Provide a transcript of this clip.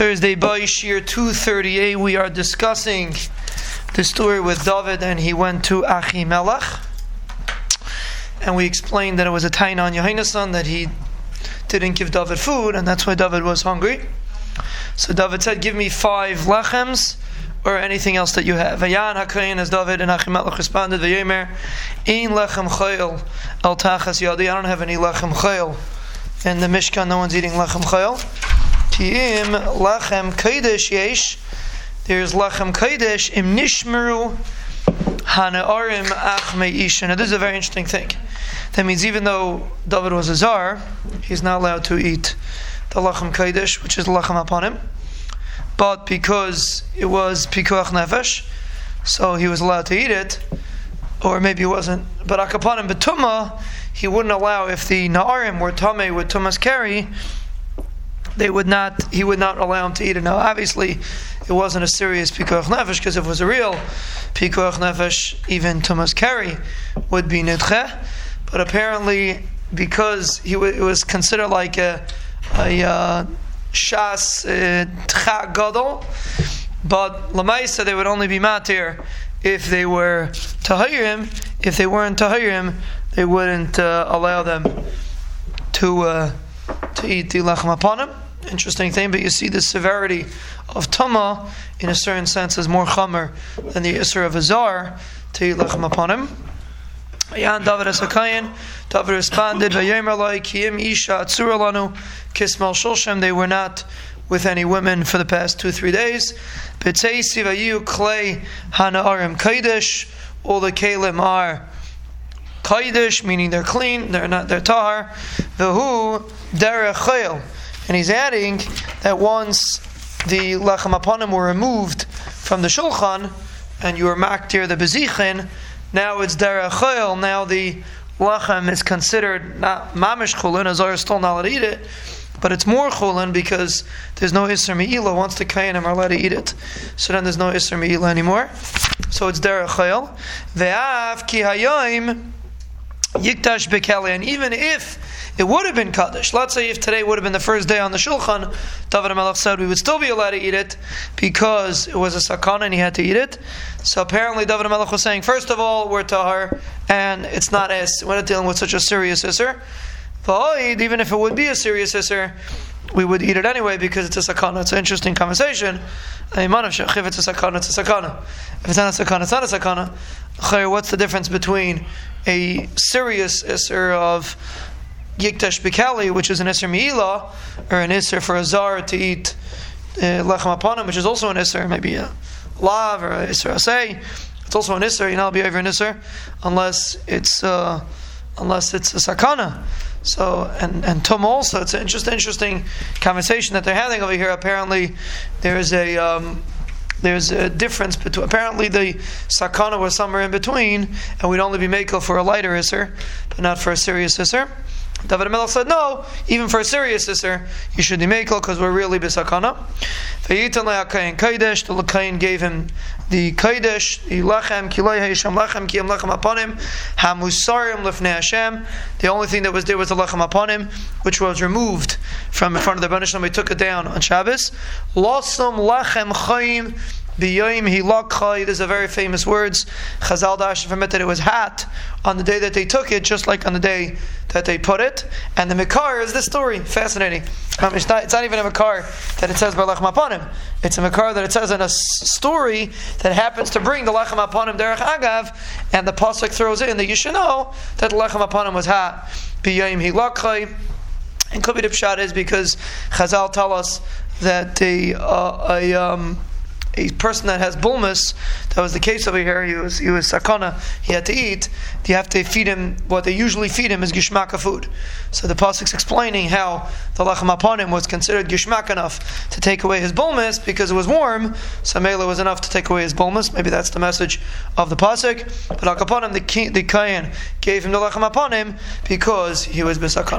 Thursday, Boish year 238, we are discussing the story with David and he went to Achimelech. And we explained that it was a tain on Yohainason that he didn't give David food and that's why David was hungry. So David said, Give me five lechems or anything else that you have. Vayan HaKayin as David and Achimelech responded, Vayemer, Ein lechem chayil el tachas yadi. I don't have any lechem chayil. In the Mishkan, no one's eating lechem chayil. Kiim lechem kodesh yesh. There's lechem kodesh im nishmeru hanaarim ach meisha. Now this is a very interesting thing. That means even though David was a czar, he's not allowed to eat the lechem kodesh, which is lechem upon him. But because it was pikuach nefesh, so he was allowed to eat it, or maybe it wasn't. But akapanim betuma, he wouldn't allow if the naarim were tame with tumas keri they would not he would not allow him to eat it. Now obviously it wasn't a serious pikuach nefesh because if it was a real pikuach nefesh, even tumas keri would be nidche. But apparently because he w- it was considered like a, uh, shas tcha gadol, but lamaisa they would only be matir if they were tahirim. If they weren't tahirim, they wouldn't uh, allow them to. Uh, to eat the lechem upon him. Interesting thing, but you see the severity of tuma in a certain sense is more chamer than the isser of azar to lechem upon him. Yan David Asakayan, David responded, Isha Atzura Lanu Kismal Shulshem. They were not with any women for the past two three days. B'tzei Sivayu Clay Hanaarim Kaidish. All the kalim are Kaidish, meaning they're clean, they're not they're tahar. Vehu derech. And he's adding that once the lechem aponim were removed from the shulchan, and you were maktir the bezichin, now it's derech. Now the lechem is considered not mamish chulin, as are still not allowed to eat it, but it's more chulin because there's no isser me'ila once the kayanim are allowed to eat it. So then there's no isser me'ila anymore. So it's derech chayil. Ve'av ki hayoim Yikdash Bekeli, and even if it would have been Kaddish, let's say if today would have been the first day on the Shulchan, David Melech said we would still be allowed to eat it because it was a sakana and he had to eat it. So apparently David Melech was saying, first of all, we're tahar, and it's not as, we're not dealing with such a serious isser. But even if it would be a serious isser, we would eat it anyway because it's a sakana. It's an interesting conversation. If it's a sakana, it's a sakana. If it's not a sakana, it's not a sakana. What's the difference between a serious isser of yikdash bikali, which is an isser mi'ila, or an isser for a zar to eat uh, lechem upon him, which is also an isser, maybe a lav or a isser asay. It's also an isser. You know, be over an isser unless it's uh, unless it's a sakana. So and and tum also. It's an interesting, interesting conversation that they're having over here. Apparently, there's a. Um, there's a difference between. Apparently, the sakana was somewhere in between, and we'd only be makel for a lighter isser, but not for a serious isser. David Melech said, no, even for a serious sister, you should be makel because we're really bisakana. Vayitan le'akayin kaidesh, the lekayin gave him the kaidesh, the lechem, kilay ha'isham lechem, kiyam lechem upon him, hamusarim lefnei Hashem. The only thing that was there was the lechem upon him, which was removed from in front of the Banishlam. We took it down on Shabbos. Losam lechem chayim B'yoyim hilakchai, there's a very famous words. Chazal Dash from it that it was hot on the day that they took it, just like on the day that they put it. And the Makar is this story. Fascinating. Um, it's, not, it's not even a Makar that it says by Lachem upon him. It's a Makar that it says in a story that happens to bring the Lachem upon him, Derech Agav, and the Pasuk throws in that you should know that the Lachem upon him was hot. B'yoyim hilakchai. And pshat is because Chazal tell us that the uh, a um, a person that has bulmus, that was the case over here, he was he was sakana, he had to eat, you have to feed him what they usually feed him is gishmaka food. So the pasuk's explaining how the lachem upon him was considered gishmak enough to take away his bulmus because it was warm, so mela was enough to take away his bulmus. Maybe that's the message of the pasuk. But upon him, the the kayan gave him the lachem upon him because he was bisakana.